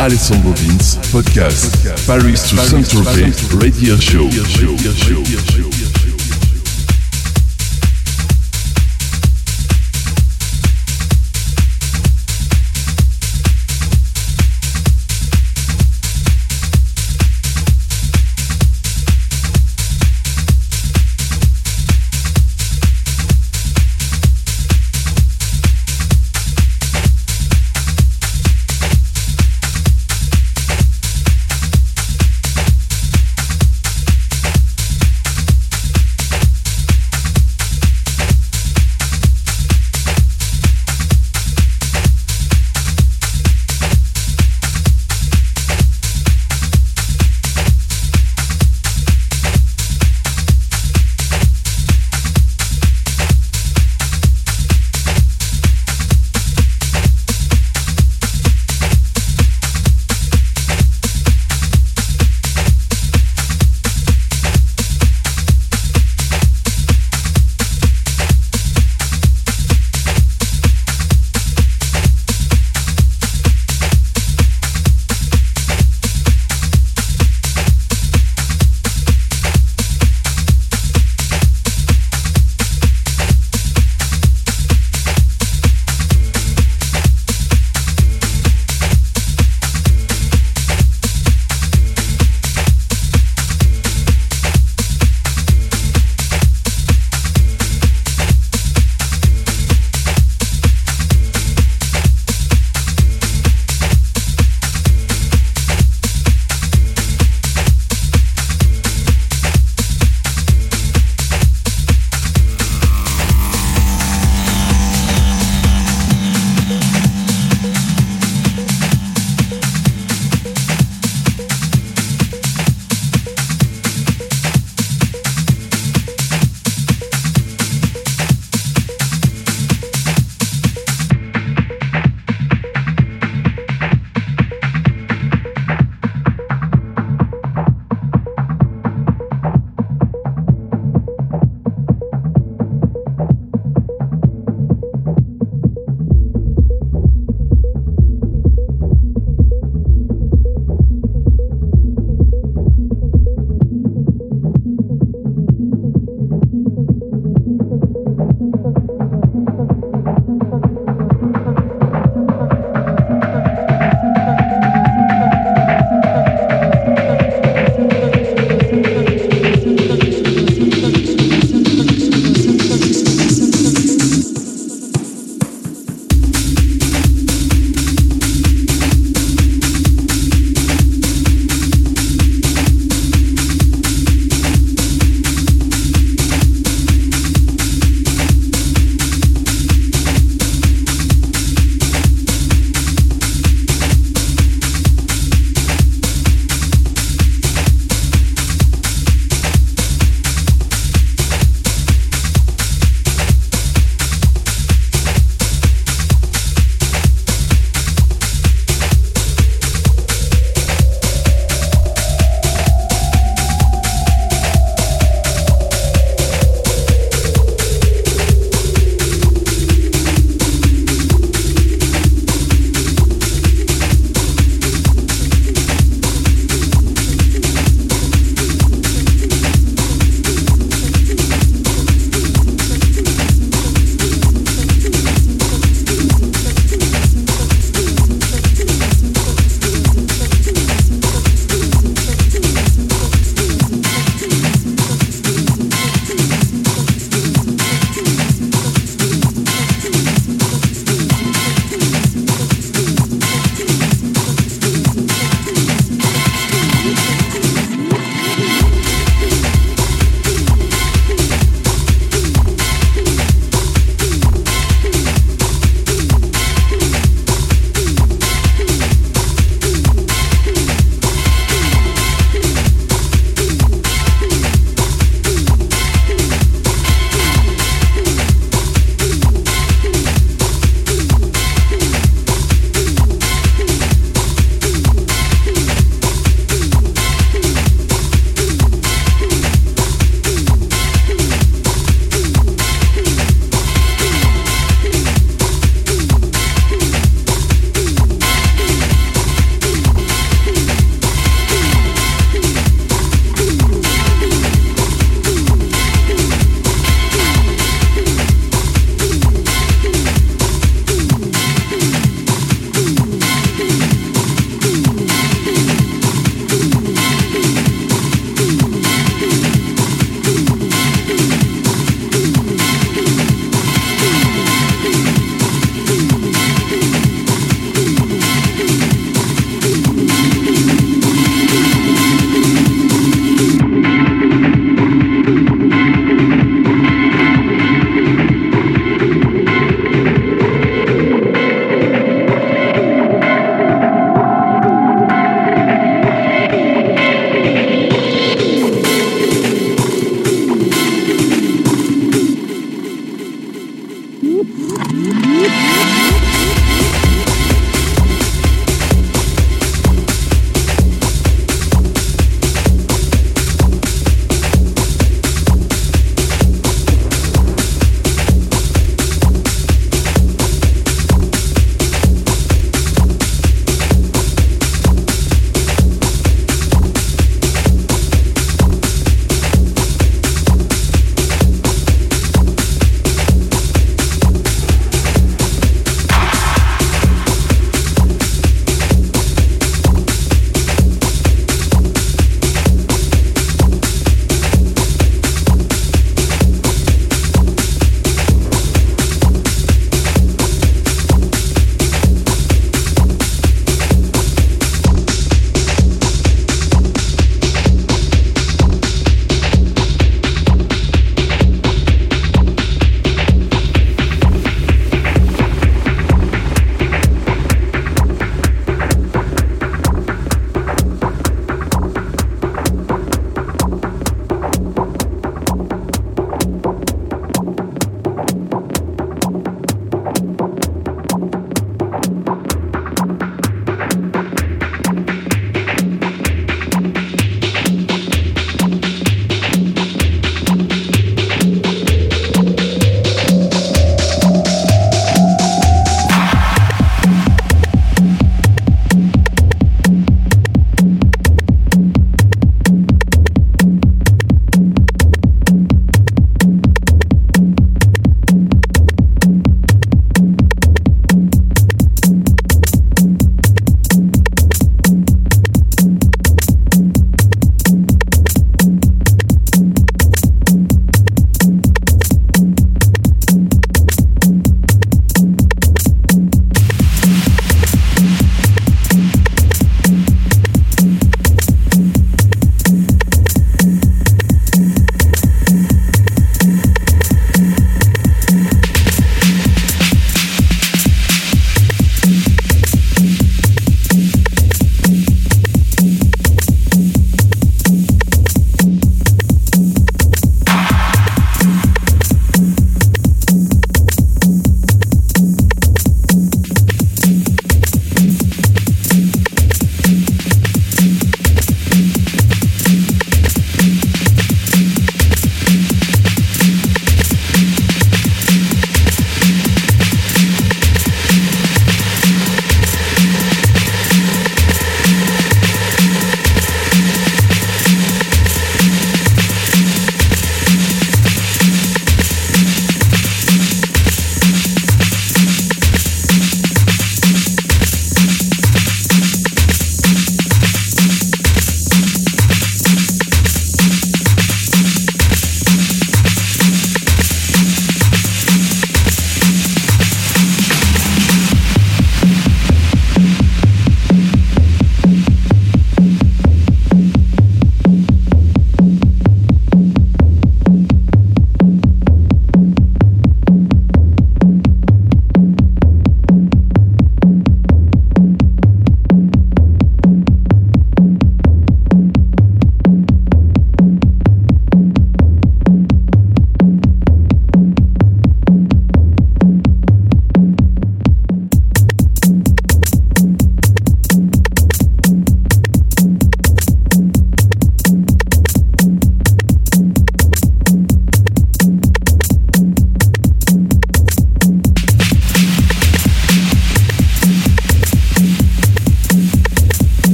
Alessandro Vince, podcast, Paris to Saint-Tropez, radio show.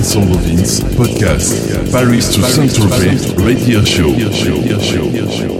Alessandro Vince, podcast, Paris to Saint-Tropez, radio show.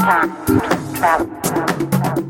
time to travel.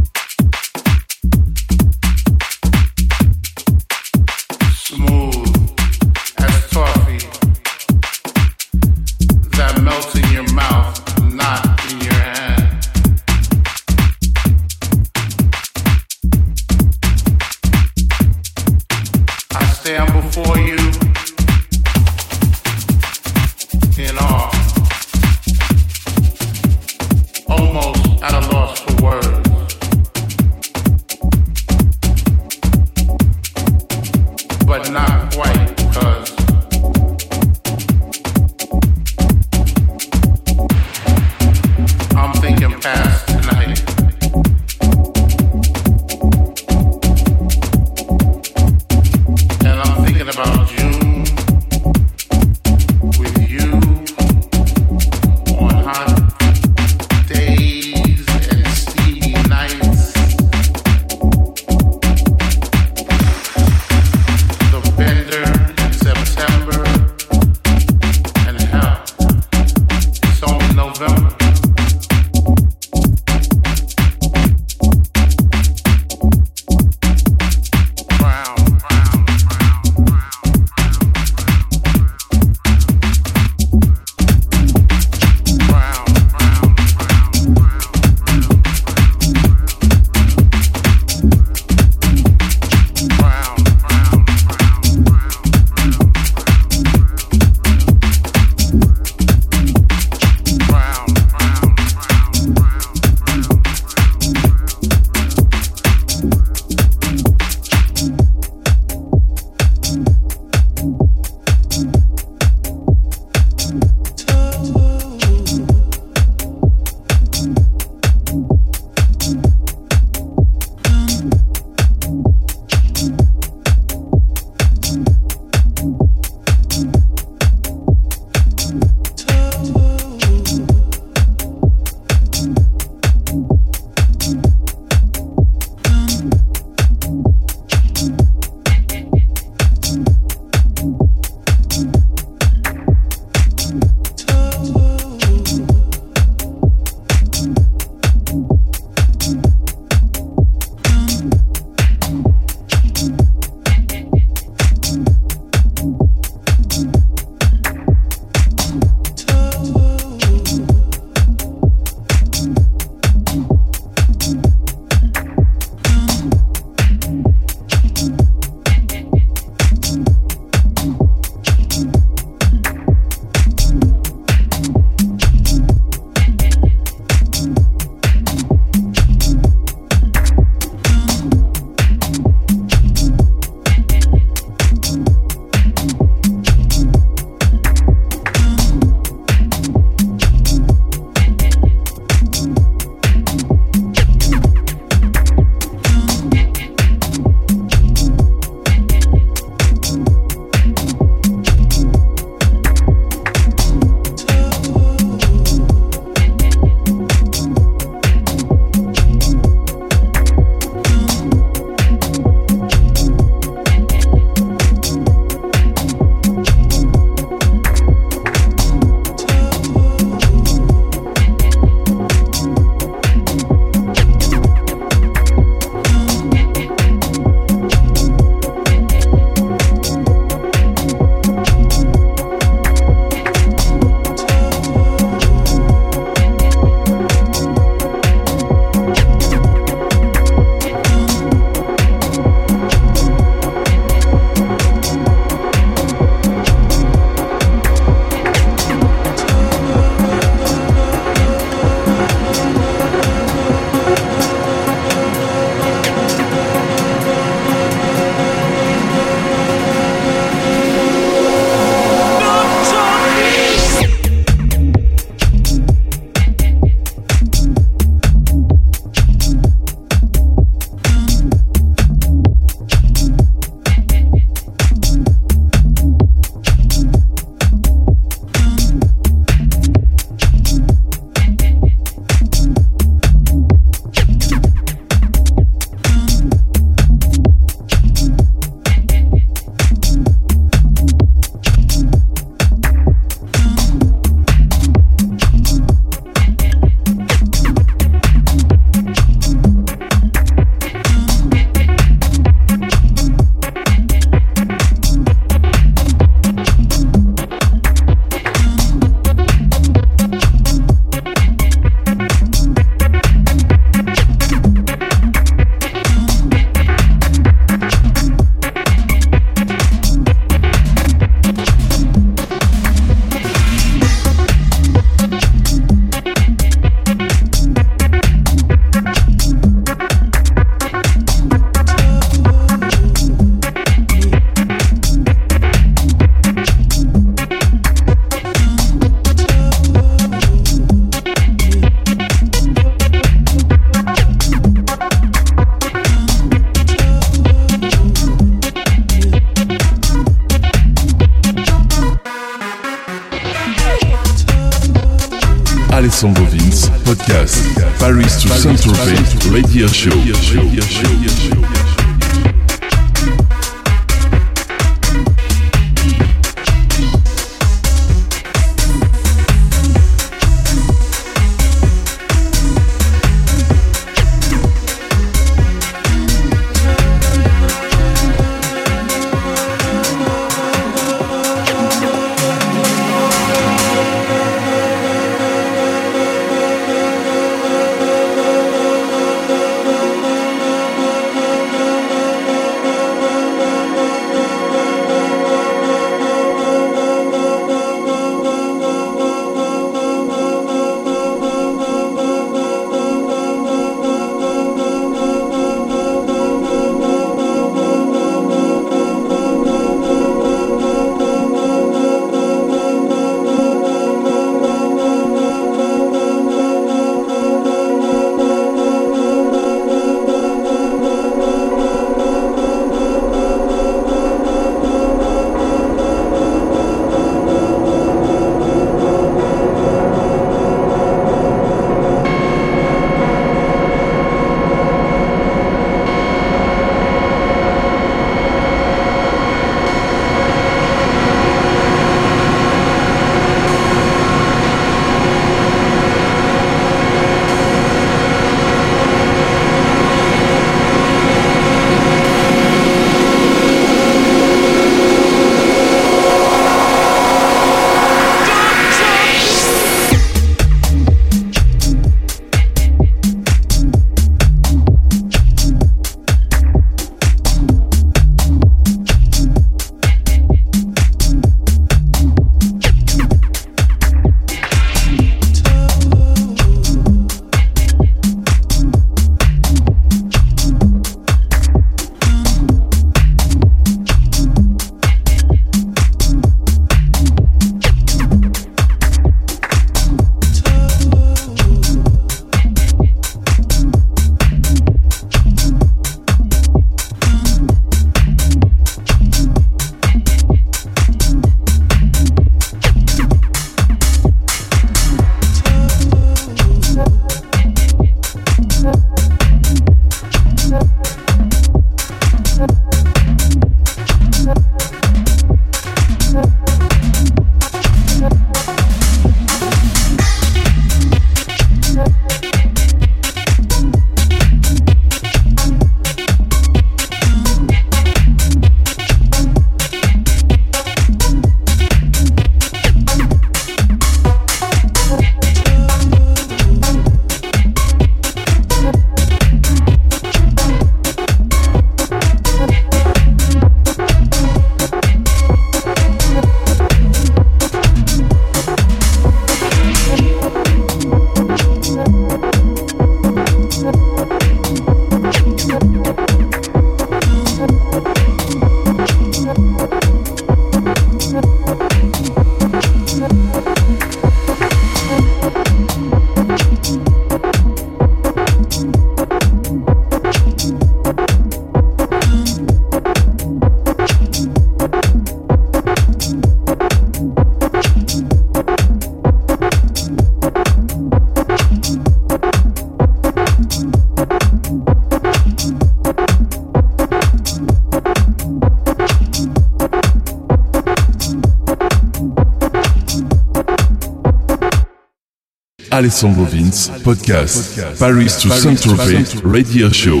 Alessandro Vince, podcast, Paris to Saint-Tropez, radio show.